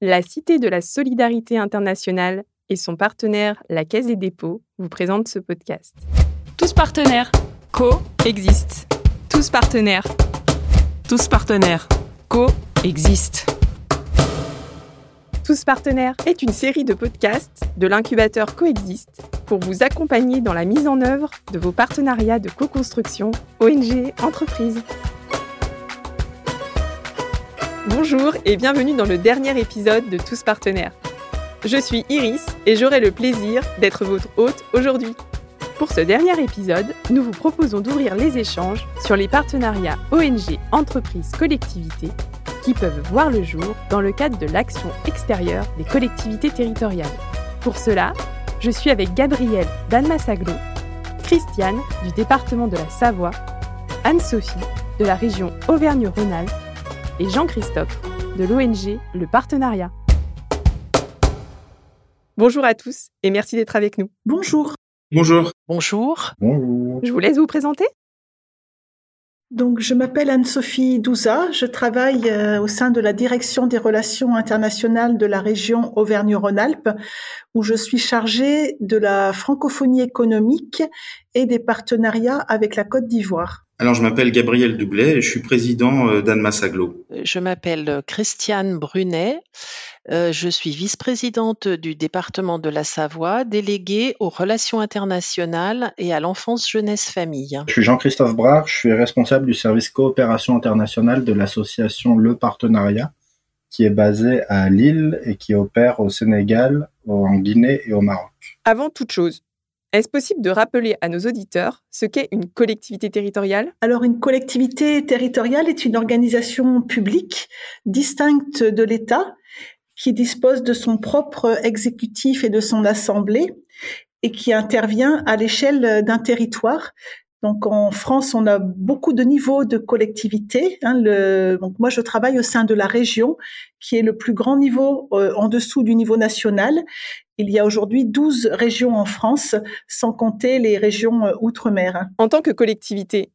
La Cité de la Solidarité internationale et son partenaire, la Caisse des dépôts, vous présentent ce podcast. Tous partenaires. Co-existent. Tous partenaires. Tous partenaires. Co-existent. Tous partenaires est une série de podcasts de l'incubateur Coexiste pour vous accompagner dans la mise en œuvre de vos partenariats de co-construction ONG entreprises. Bonjour et bienvenue dans le dernier épisode de Tous partenaires. Je suis Iris et j'aurai le plaisir d'être votre hôte aujourd'hui. Pour ce dernier épisode, nous vous proposons d'ouvrir les échanges sur les partenariats ONG, entreprises, collectivités qui peuvent voir le jour dans le cadre de l'action extérieure des collectivités territoriales. Pour cela, je suis avec Gabrielle Danmasaglo, Christiane du département de la Savoie, Anne-Sophie de la région Auvergne-Rhône-Alpes et Jean-Christophe de l'ONG Le Partenariat. Bonjour à tous et merci d'être avec nous. Bonjour. Bonjour. Bonjour. Bonjour. Je vous laisse vous présenter. Donc, je m'appelle Anne-Sophie Douza. Je travaille euh, au sein de la direction des relations internationales de la région Auvergne-Rhône-Alpes, où je suis chargée de la francophonie économique et des partenariats avec la Côte d'Ivoire. Alors, je m'appelle Gabriel Doublet et je suis président euh, d'Anne Massaglo. Je m'appelle Christiane Brunet. Euh, je suis vice-présidente du département de la Savoie, déléguée aux relations internationales et à l'enfance, jeunesse, famille. Je suis Jean-Christophe Brard, je suis responsable du service coopération internationale de l'association Le Partenariat, qui est basée à Lille et qui opère au Sénégal, en Guinée et au Maroc. Avant toute chose, est-ce possible de rappeler à nos auditeurs ce qu'est une collectivité territoriale? Alors, une collectivité territoriale est une organisation publique distincte de l'État qui dispose de son propre exécutif et de son assemblée et qui intervient à l'échelle d'un territoire. Donc en France, on a beaucoup de niveaux de collectivité. Hein, le, donc moi, je travaille au sein de la région, qui est le plus grand niveau euh, en dessous du niveau national. Il y a aujourd'hui 12 régions en France, sans compter les régions euh, outre-mer. En tant que collectivité,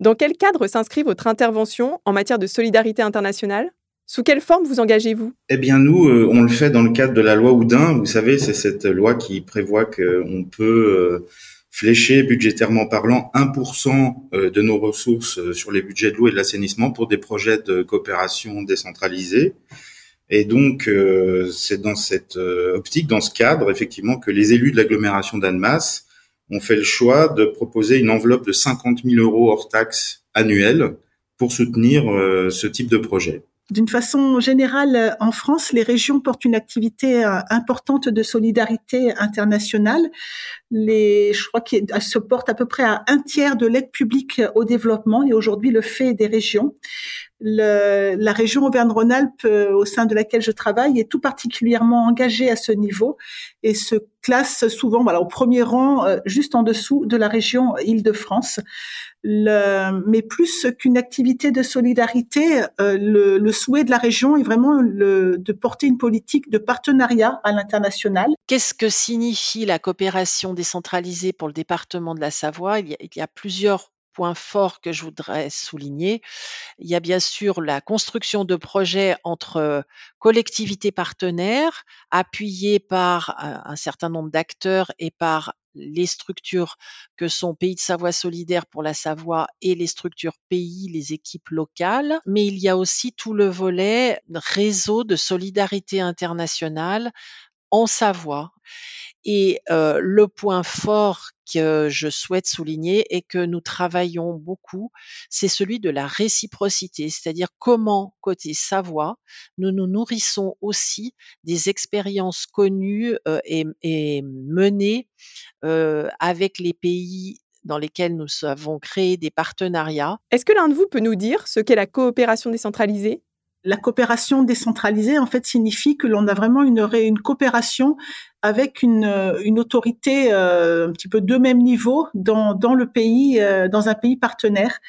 dans quel cadre s'inscrit votre intervention en matière de solidarité internationale? Sous quelle forme vous engagez-vous? Eh bien, nous, euh, on le fait dans le cadre de la loi Oudin. Vous savez, c'est cette loi qui prévoit qu'on peut euh, flécher budgétairement parlant 1% euh, de nos ressources sur les budgets de l'eau et de l'assainissement pour des projets de coopération décentralisée. Et donc, c'est dans cette optique, dans ce cadre, effectivement, que les élus de l'agglomération d'Annemasse ont fait le choix de proposer une enveloppe de 50 000 euros hors taxes annuelles pour soutenir ce type de projet. D'une façon générale, euh, en France, les régions portent une activité euh, importante de solidarité internationale. Les, je crois qu'elles se portent à peu près à un tiers de l'aide publique au développement et aujourd'hui le fait des régions. Le, la région Auvergne-Rhône-Alpes, euh, au sein de laquelle je travaille, est tout particulièrement engagée à ce niveau et se classe souvent voilà, au premier rang, juste en dessous de la région Île-de-France le, mais plus qu'une activité de solidarité, euh, le, le, souhait de la région est vraiment le, de porter une politique de partenariat à l'international. Qu'est-ce que signifie la coopération décentralisée pour le département de la Savoie? Il y, a, il y a plusieurs points forts que je voudrais souligner. Il y a bien sûr la construction de projets entre collectivités partenaires, appuyées par un certain nombre d'acteurs et par les structures que sont Pays de Savoie Solidaire pour la Savoie et les structures pays, les équipes locales, mais il y a aussi tout le volet réseau de solidarité internationale en Savoie. Et euh, le point fort que je souhaite souligner et que nous travaillons beaucoup, c'est celui de la réciprocité, c'est-à-dire comment, côté Savoie, nous nous nourrissons aussi des expériences connues euh, et, menées euh, avec les pays dans lesquels nous avons créé des partenariats. Est-ce que l'un de vous peut nous dire ce qu'est la coopération décentralisée? La coopération décentralisée, en fait, signifie que l'on a vraiment une, une coopération avec une, une autorité euh, un petit peu de même niveau dans, dans le pays, euh, dans un pays partenaire.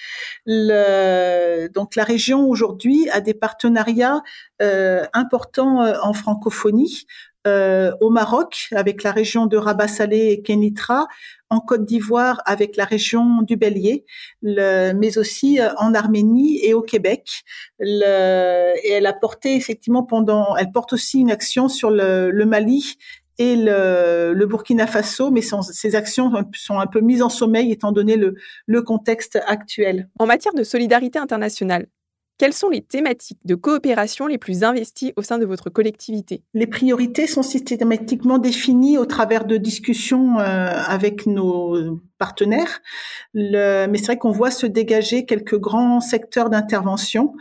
Le, donc la région aujourd'hui a des partenariats euh, importants euh, en francophonie. Au Maroc avec la région de Rabat Salé et Kenitra, en Côte d'Ivoire avec la région du Bélier, mais aussi en Arménie et au Québec. Le, et elle a porté effectivement pendant, elle porte aussi une action sur le, le Mali et le, le, Burkina Faso, mais ces actions sont un peu mises en sommeil étant donné le, le contexte actuel. En matière de solidarité internationale, quelles sont les thématiques de coopération les plus investies au sein de votre collectivité? Les priorités sont systématiquement définies au travers de discussions euh, avec nos partenaires. Le, mais c'est vrai qu'on voit se dégager quelques grands secteurs d'intervention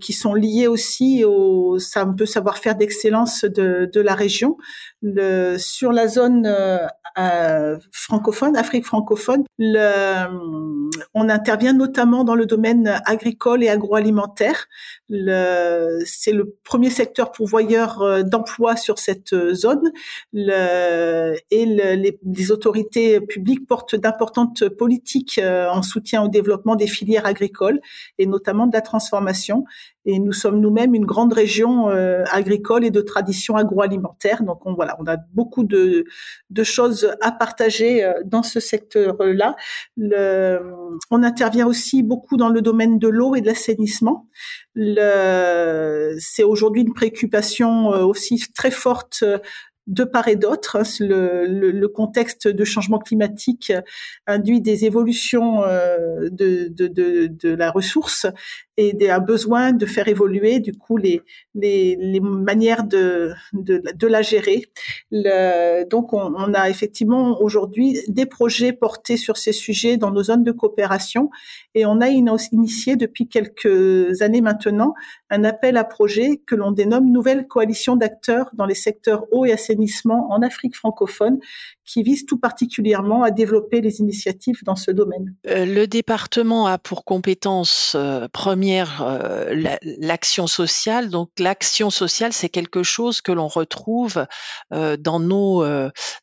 qui sont liés aussi au ça un peu savoir-faire d'excellence de, de, la région. Le, sur la zone euh, euh, francophone, Afrique francophone, le, on intervient notamment dans le domaine agricole et agroalimentaire. C'est le premier secteur pourvoyeur euh, d'emplois sur cette zone. Le, et les, les autorités publiques portent d'importantes politiques euh, en soutien au développement des filières agricoles et notamment de la transformation. Et nous sommes nous-mêmes une grande région euh, agricole et de tradition agroalimentaire. Donc on, voilà, on a beaucoup de, de choses à partager euh, dans ce secteur-là. On intervient aussi beaucoup dans le domaine de l'eau et de l'assainissement. C'est aujourd'hui une préoccupation aussi très forte de part et d'autre. Hein, le, le, contexte de changement climatique induit des évolutions euh, de, de, de, de, la ressource et a besoin de faire évoluer du coup les, les, les manières de, de, de, la gérer. Le, donc on, on, a effectivement aujourd'hui des projets portés sur ces sujets dans nos zones de coopération et on a initié depuis quelques années maintenant un appel à projet que l'on dénomme Nouvelle coalition d'acteurs dans les secteurs eau et assainissement en Afrique francophone qui vise tout particulièrement à développer les initiatives dans ce domaine. Euh, le département a pour compétence euh, première euh, l'action sociale. Donc l'action sociale, c'est quelque chose que l'on retrouve dans nos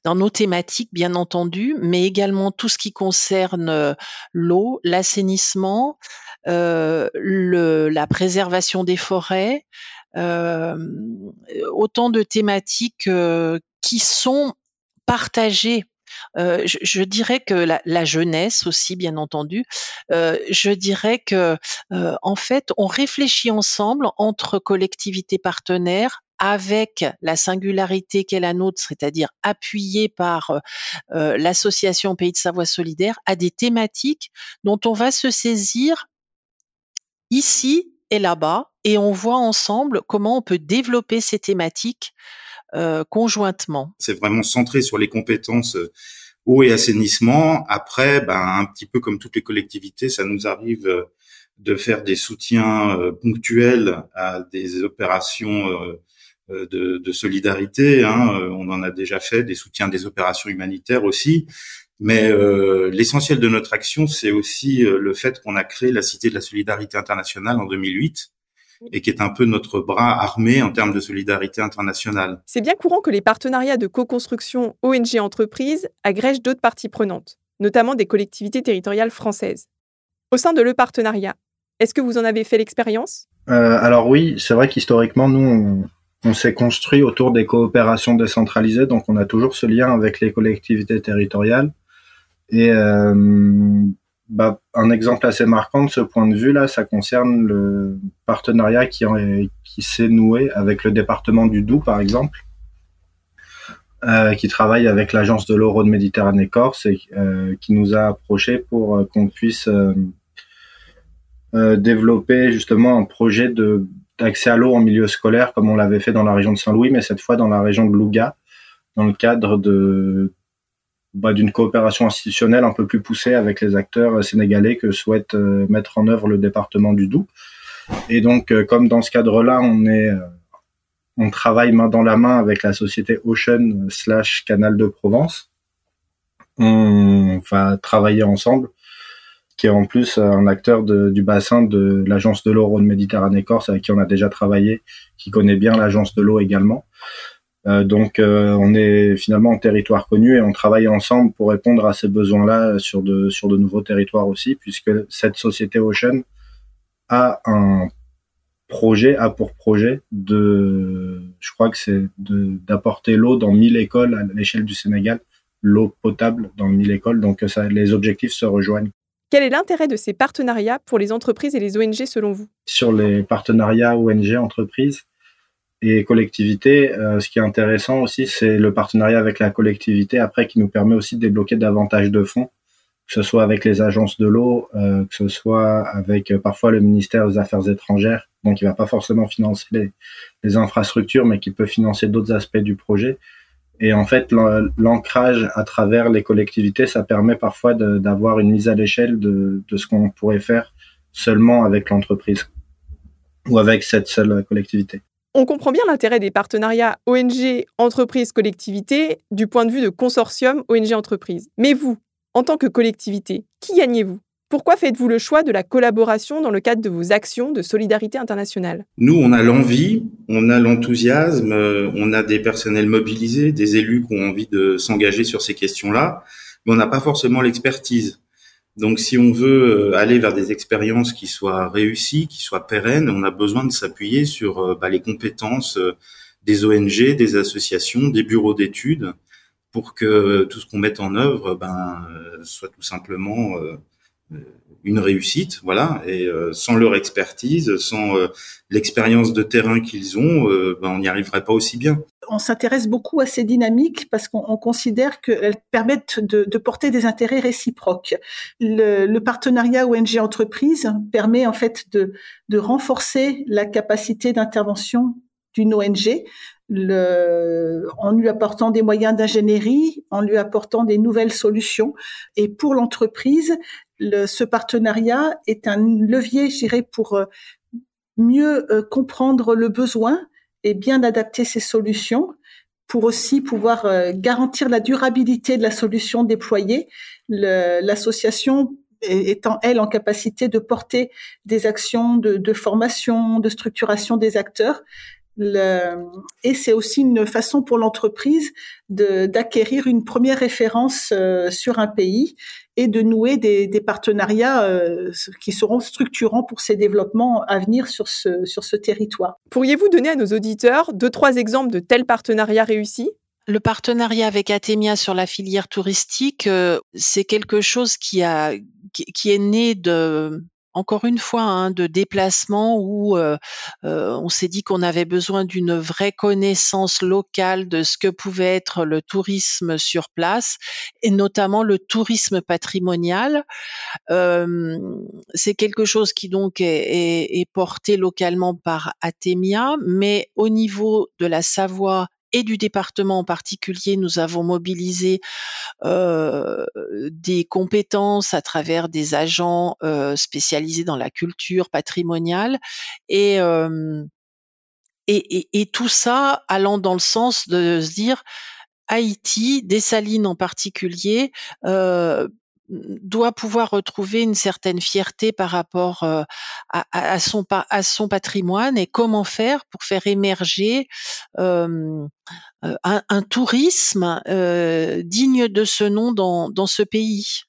dans nos thématiques, bien entendu, mais également tout ce qui concerne l'eau, l'assainissement, la préservation des forêts. Autant de thématiques qui sont partager euh, je, dirais que la, jeunesse aussi, bien entendu. Euh, je dirais que euh, en fait, on réfléchit ensemble entre collectivités partenaires avec la singularité qu'est la nôtre, c'est-à-dire appuyée par l'association Pays de Savoie Solidaire, à des thématiques dont on va se saisir ici et là-bas, et on voit ensemble comment on peut développer ces thématiques euh, conjointement. C'est vraiment centré sur les compétences euh, eau et assainissement. Après, ben, un petit peu comme toutes les collectivités, ça nous arrive euh, de faire des soutiens ponctuels à des opérations de, de, solidarité. Hein. On en a déjà fait des soutiens des opérations humanitaires aussi. Mais euh, l'essentiel de notre action, c'est aussi le fait qu'on a créé la Cité de la Solidarité internationale en 2008, et qui est un peu notre bras armé en termes de solidarité internationale. C'est bien courant que les partenariats de co-construction ONG-entreprises agrègent d'autres parties prenantes, notamment des collectivités territoriales françaises. Au sein de le partenariat, est-ce que vous en avez fait l'expérience? Euh, Alors oui, c'est vrai qu'historiquement, nous, on, s'est construit autour des coopérations décentralisées, donc on a toujours ce lien avec les collectivités territoriales. Et euh, bah, un exemple assez marquant de ce point de vue là, ça concerne le partenariat qui, s'est noué avec le département du Doubs par exemple, euh, qui travaille avec l'agence de l'euro de Méditerranée Corse et euh, qui nous a approché pour euh, qu'on puisse développer justement un projet d'accès à l'eau en milieu scolaire comme on l'avait fait dans la région de Saint-Louis, mais cette fois dans la région de Louga, dans le cadre de bah, d'une coopération institutionnelle un peu plus poussée avec les acteurs sénégalais que souhaite euh, mettre en œuvre le département du Doubs. Et donc, euh, comme dans ce cadre-là, on est, euh, on travaille main dans la main avec la société Ocean slash Canal de Provence. On va travailler ensemble, qui est en plus un acteur du bassin de l'agence de l'eau de Méditerranée Corse, avec qui on a déjà travaillé, qui connaît bien l'agence de l'eau également. Euh, donc euh, on est finalement en territoire connu et on travaille ensemble pour répondre à ces besoins-là sur de, sur de nouveaux territoires aussi, puisque cette société Ocean a un projet, a pour projet de je crois que c'est d'apporter l'eau dans 1000 écoles à l'échelle du Sénégal, l'eau potable dans 1000 écoles. Donc ça, les objectifs se rejoignent. Quel est l'intérêt de ces partenariats pour les entreprises et les ONG selon vous? Sur les partenariats ONG, entreprises et collectivités, euh, ce qui est intéressant aussi, c'est le partenariat avec la collectivité après qui nous permet aussi de débloquer davantage de fonds que ce soit avec les agences de l'eau, euh, que ce soit avec euh, parfois le ministère des Affaires étrangères, donc il va pas forcément financer les, infrastructures, mais qui peut financer d'autres aspects du projet. Et en fait, l'ancrage à travers les collectivités, ça permet parfois d'avoir une mise à l'échelle de ce qu'on pourrait faire seulement avec l'entreprise ou avec cette seule collectivité. On comprend bien l'intérêt des partenariats ONG, entreprise, collectivité du point de vue de consortium ONG, entreprise. Mais vous, en tant que collectivité, qui gagnez-vous? Pourquoi faites-vous le choix de la collaboration dans le cadre de vos actions de solidarité internationale? Nous, on a l'envie, on a l'enthousiasme, euh, on a des personnels mobilisés, des élus qui ont envie de s'engager sur ces questions-là, mais on n'a pas forcément l'expertise. Donc, si on veut euh, aller vers des expériences qui soient réussies, qui soient pérennes, on a besoin de s'appuyer sur euh, bah, les compétences des ONG, des associations, des bureaux d'études, pour que tout ce qu'on mette en œuvre ben, euh, soit tout simplement euh, euh, une réussite, voilà. Et sans leur expertise, sans l'expérience de terrain qu'ils ont, ben, on n'y arriverait pas aussi bien. On s'intéresse beaucoup à ces dynamiques parce qu'on considère qu'elles permettent de, porter des intérêts réciproques. Le, partenariat ONG-entreprise permet en fait de, renforcer la capacité d'intervention d'une ONG en lui apportant des moyens d'ingénierie, en lui apportant des nouvelles solutions. Et pour l'entreprise, ce partenariat est un levier, je dirais, pour euh, mieux euh, comprendre le besoin et bien adapter ses solutions pour aussi pouvoir euh, garantir la durabilité de la solution déployée. L'association étant elle en capacité de porter des actions de, formation, de structuration des acteurs, le, et c'est aussi une façon pour l'entreprise d'acquérir une première référence euh, sur un pays et de nouer des, des partenariats euh, qui seront structurants pour ces développements à venir sur ce, sur ce territoire. Pourriez-vous donner à nos auditeurs deux, trois exemples de tels partenariats réussis? Le partenariat avec Atemia sur la filière touristique, euh, c'est quelque chose qui a qui, qui est né de encore une fois, hein, de déplacement où euh, euh, on s'est dit qu'on avait besoin d'une vraie connaissance locale de ce que pouvait être le tourisme sur place et notamment le tourisme patrimonial. Euh, c'est quelque chose qui donc est, est, porté localement par Atemia, mais au niveau de la Savoie et du département en particulier, nous avons mobilisé euh, des compétences à travers des agents euh, spécialisés dans la culture patrimoniale et, euh, et, et, tout ça allant dans le sens de se dire Haïti, Dessalines en particulier, euh, doit pouvoir retrouver une certaine fierté par rapport euh, à, son, patrimoine et comment faire pour faire émerger euh, un, tourisme euh, digne de ce nom dans, ce pays.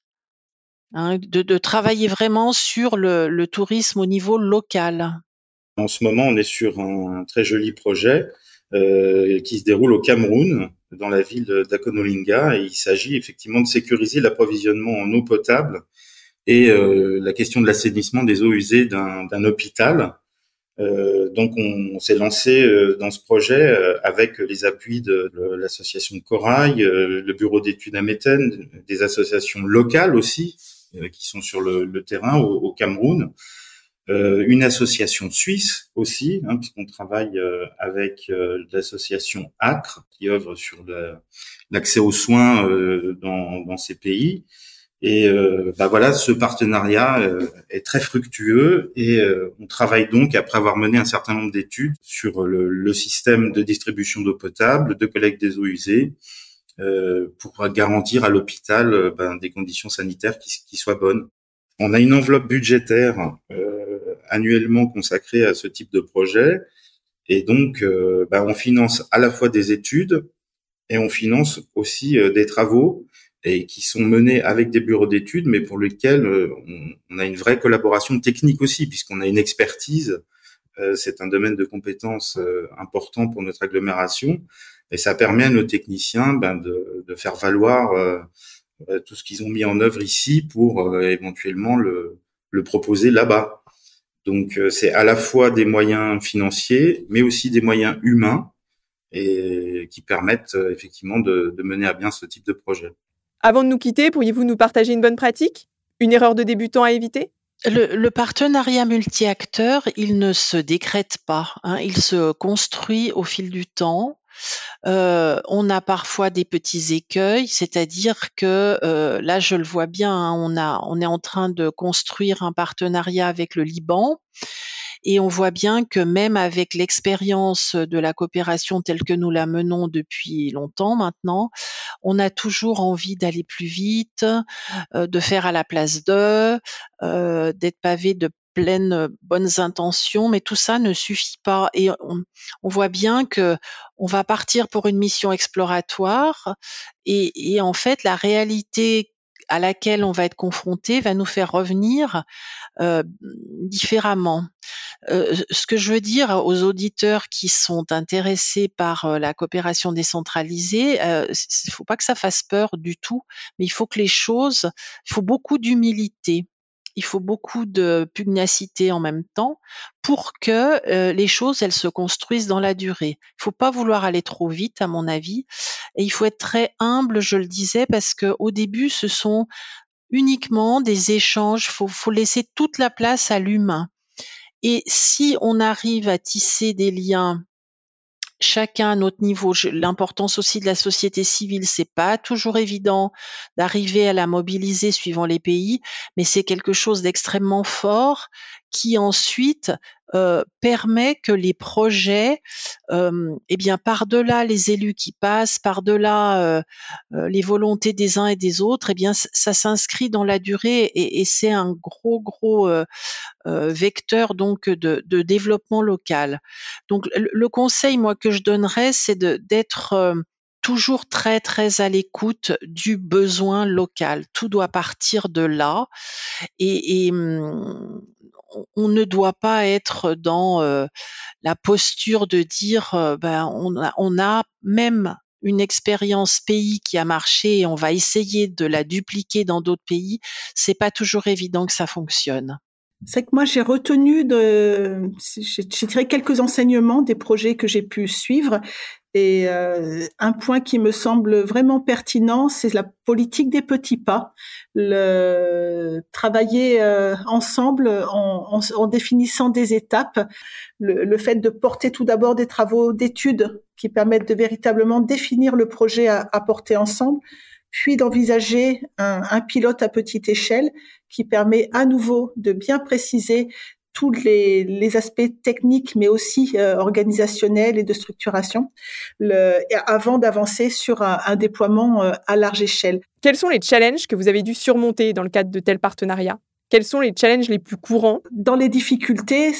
Hein, de, travailler vraiment sur le, tourisme au niveau local. En ce moment, on est sur un très joli projet qui se déroule au Cameroun, dans la ville d'Akonolinga. Il s'agit effectivement de sécuriser l'approvisionnement en eau potable et euh, la question de l'assainissement des eaux usées d'un hôpital. Euh, donc on, s'est lancé euh, dans ce projet avec les appuis de, l'association Corail, le bureau d'études à Méthène, des associations locales aussi qui sont sur le, terrain au Cameroun. Euh, une association suisse aussi, hein, puisqu'on travaille euh, avec euh, l'association ACRE, qui œuvre sur l'accès aux soins dans, dans, ces pays. Et bah voilà, ce partenariat est très fructueux et on travaille donc, après avoir mené un certain nombre d'études, sur le, le, système de distribution d'eau potable, de collecte des eaux usées, pour garantir à l'hôpital ben, des conditions sanitaires qui, qui, soient bonnes. On a une enveloppe budgétaire annuellement consacré à ce type de projet. Et donc, euh, bah, on finance à la fois des études et on finance aussi euh, des travaux et qui sont menés avec des bureaux d'études, mais pour lesquels euh, on, a une vraie collaboration technique aussi, puisqu'on a une expertise c'est un domaine de compétences important pour notre agglomération et ça permet à nos techniciens ben, de, faire valoir tout ce qu'ils ont mis en œuvre ici pour éventuellement le, le proposer là-bas. Donc c'est à la fois des moyens financiers, mais aussi des moyens humains et qui permettent effectivement de, de mener à bien ce type de projet. Avant de nous quitter, pourriez-vous nous partager une bonne pratique? Une erreur de débutant à éviter? Le, partenariat multi-acteurs, il ne se décrète pas, hein, il se construit au fil du temps. Euh, on a parfois des petits écueils, c'est-à-dire que euh, là, je le vois bien, hein, on, est en train de construire un partenariat avec le Liban. Et on voit bien que même avec l'expérience de la coopération telle que nous la menons depuis longtemps maintenant, on a toujours envie d'aller plus vite, euh, de faire à la place d'eux, d'être pavé de pleines bonnes intentions, mais tout ça ne suffit pas. Et on, voit bien que on va partir pour une mission exploratoire, et, et en fait, la réalité à laquelle on va être confronté va nous faire revenir euh, différemment. Euh, ce que je veux dire aux auditeurs qui sont intéressés par euh, la coopération décentralisée, il ne faut pas que ça fasse peur du tout, mais il faut que les choses, il faut beaucoup d'humilité il faut beaucoup de pugnacité en même temps pour que euh, les choses elles se construisent dans la durée. Il faut pas vouloir aller trop vite à mon avis et il faut être très humble, je le disais parce que au début ce sont uniquement des échanges, faut faut laisser toute la place à l'humain. Et si on arrive à tisser des liens chacun à notre niveau. L'importance aussi de la société civile, c'est pas toujours évident d'arriver à la mobiliser suivant les pays, mais c'est quelque chose d'extrêmement fort qui ensuite euh, permet que les projets, euh, eh bien par-delà les élus qui passent, par-delà euh, euh, les volontés des uns et des autres, eh bien ça s'inscrit dans la durée et, et c'est un gros gros euh, vecteur donc de, de, développement local. Donc le, le, conseil moi que je donnerais, c'est d'être toujours très très à l'écoute du besoin local. Tout doit partir de là et, et hum, on ne doit pas être dans euh, la posture de dire euh, ben on a, même une expérience pays qui a marché et on va essayer de la dupliquer dans d'autres pays, c'est pas toujours évident que ça fonctionne. C'est que moi j'ai retenu de, j'ai tiré quelques enseignements des projets que j'ai pu suivre et euh, un point qui me semble vraiment pertinent, c'est la politique des petits pas, le travailler euh, ensemble en, en, en, définissant des étapes, le, le fait de porter tout d'abord des travaux d'études qui permettent de véritablement définir le projet à, à porter ensemble, puis d'envisager un, un, pilote à petite échelle qui permet à nouveau de bien préciser tous les, les, aspects techniques, mais aussi euh, organisationnels et de structuration, le, avant d'avancer sur un, un déploiement euh, à large échelle. Quels sont les challenges que vous avez dû surmonter dans le cadre de tels partenariats Quels sont les challenges les plus courants? Dans les difficultés,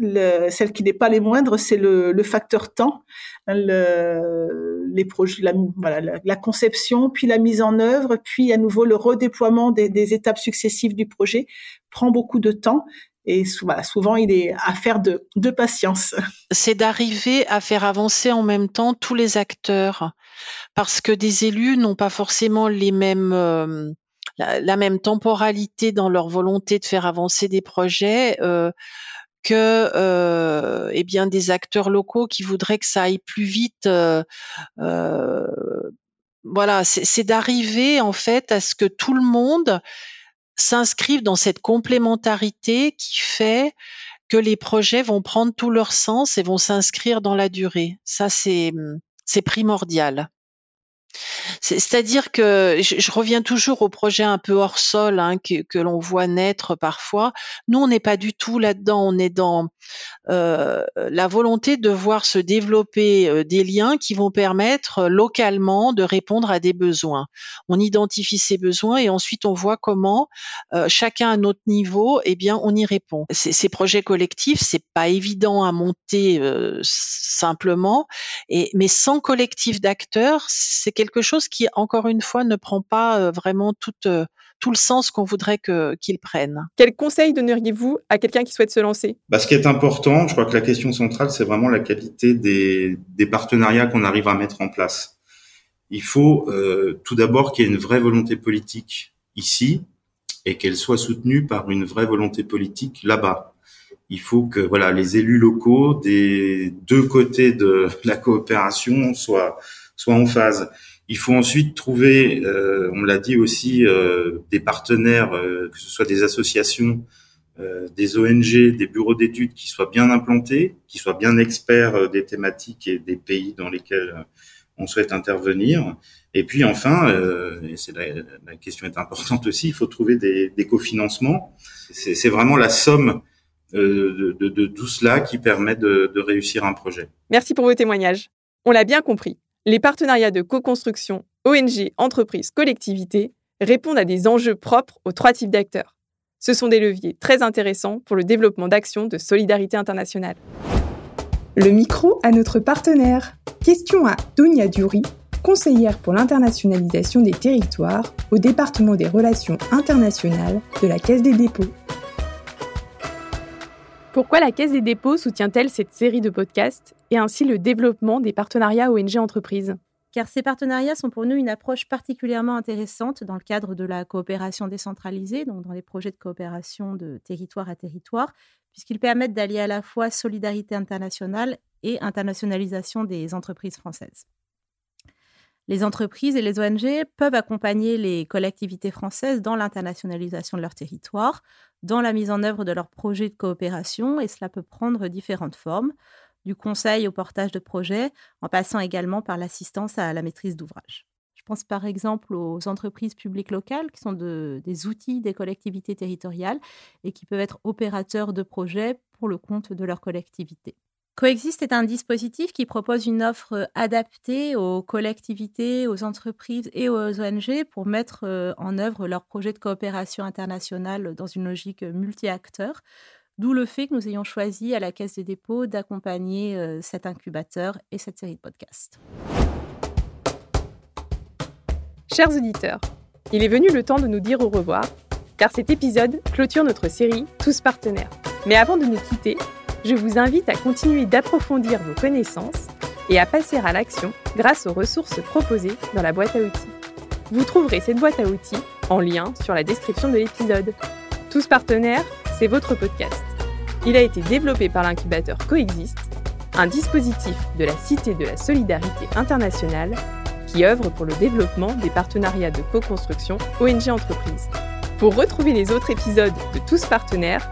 le, celle qui n'est pas les moindres, c'est le, le, facteur temps, le, les projets, la, voilà, la, la, conception, puis la mise en œuvre, puis à nouveau le redéploiement des, des étapes successives du projet prend beaucoup de temps. Et souvent, il est affaire de, de patience. C'est d'arriver à faire avancer en même temps tous les acteurs, parce que des élus n'ont pas forcément euh, la, même temporalité dans leur volonté de faire avancer des projets. Euh, que euh, eh bien des acteurs locaux qui voudraient que ça aille plus vite. Euh, voilà, c'est d'arriver en fait à ce que tout le monde s'inscrivent dans cette complémentarité qui fait que les projets vont prendre tout leur sens et vont s'inscrire dans la durée. Ça, c'est, c'est primordial. C'est-à-dire que je, reviens toujours au projet un peu hors sol hein, que, l'on voit naître parfois. Nous, on n'est pas du tout là-dedans. On est dans euh, la volonté de voir se développer euh, des liens qui vont permettre euh, localement de répondre à des besoins. On identifie ces besoins et ensuite on voit comment chacun à notre niveau, eh bien, on y répond. Ces, projets collectifs, c'est pas évident à monter simplement, mais sans collectif d'acteurs, c'est quelque chose qui, encore une fois, ne prend pas euh, vraiment euh, tout le sens qu'on voudrait que qu'ils prennent. Quel conseil donneriez-vous à quelqu'un qui souhaite se lancer? Bah, Ce qui est important, je crois que la question centrale, c'est vraiment la qualité des, des partenariats qu'on arrive à mettre en place. Il faut euh, tout d'abord qu'il y ait une vraie volonté politique ici et qu'elle soit soutenue par une vraie volonté politique là-bas. Il faut que voilà les élus locaux des deux côtés de la coopération soient soient en phase. Il faut ensuite trouver, euh, on l'a dit aussi, euh, des partenaires, euh, que ce soit des associations, des ONG, des bureaux d'études qui soient bien implantés, qui soient bien experts des thématiques et des pays dans lesquels on souhaite intervenir. Et puis enfin, et c'est la, question est importante aussi, il faut trouver des, cofinancements. C'est vraiment la somme de, tout cela qui permet de réussir un projet. Merci pour vos témoignages. On l'a bien compris. Les partenariats de co-construction ONG, entreprises, collectivités répondent à des enjeux propres aux trois types d'acteurs. Ce sont des leviers très intéressants pour le développement d'actions de solidarité internationale. Le micro à notre partenaire. Question à Dunia Duri, conseillère pour l'internationalisation des territoires au département des relations internationales de la Caisse des dépôts. Pourquoi la Caisse des dépôts soutient-elle cette série de podcasts et ainsi le développement des partenariats ONG-entreprises car ces partenariats sont pour nous une approche particulièrement intéressante dans le cadre de la coopération décentralisée, donc dans les projets de coopération de territoire à territoire, puisqu'ils permettent d'allier à la fois solidarité internationale et internationalisation des entreprises françaises. Les entreprises et les ONG peuvent accompagner les collectivités françaises dans l'internationalisation de leur territoire, dans la mise en œuvre de leurs projets de coopération, et cela peut prendre différentes formes, du conseil au portage de projets, en passant également par l'assistance à la maîtrise d'ouvrage. Je pense par exemple aux entreprises publiques locales qui sont des outils des collectivités territoriales et qui peuvent être opérateurs de projets pour le compte de leur collectivité. Coexist est un dispositif qui propose une offre adaptée aux collectivités, aux entreprises et aux ONG pour mettre euh, en œuvre leurs projets de coopération internationale dans une logique multi-acteurs. D'où le fait que nous ayons choisi à la Caisse des dépôts d'accompagner euh, cet incubateur et cette série de podcasts. Chers auditeurs, il est venu le temps de nous dire au revoir, car cet épisode clôture notre série Tous partenaires. Mais avant de nous quitter, je vous invite à continuer d'approfondir vos connaissances et à passer à l'action grâce aux ressources proposées dans la boîte à outils. Vous trouverez cette boîte à outils en lien sur la description de l'épisode. Tous partenaires, c'est votre podcast. Il a été développé par l'incubateur Coexist, un dispositif de la Cité de la Solidarité internationale qui œuvre pour le développement des partenariats de co-construction ONG Entreprises. Pour retrouver les autres épisodes de Tous partenaires,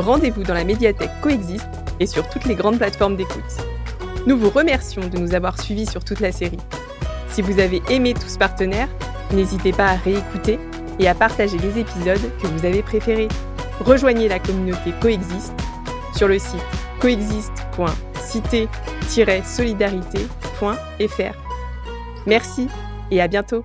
rendez-vous dans la médiathèque Coexiste et sur toutes les grandes plateformes d'écoute. Nous vous remercions de nous avoir suivis sur toute la série. Si vous avez aimé Tous Partenaires, n'hésitez pas à réécouter et à partager les épisodes que vous avez préférés. Rejoignez la communauté Coexiste sur le site coexiste.cité-solidarité.fr. Merci et à bientôt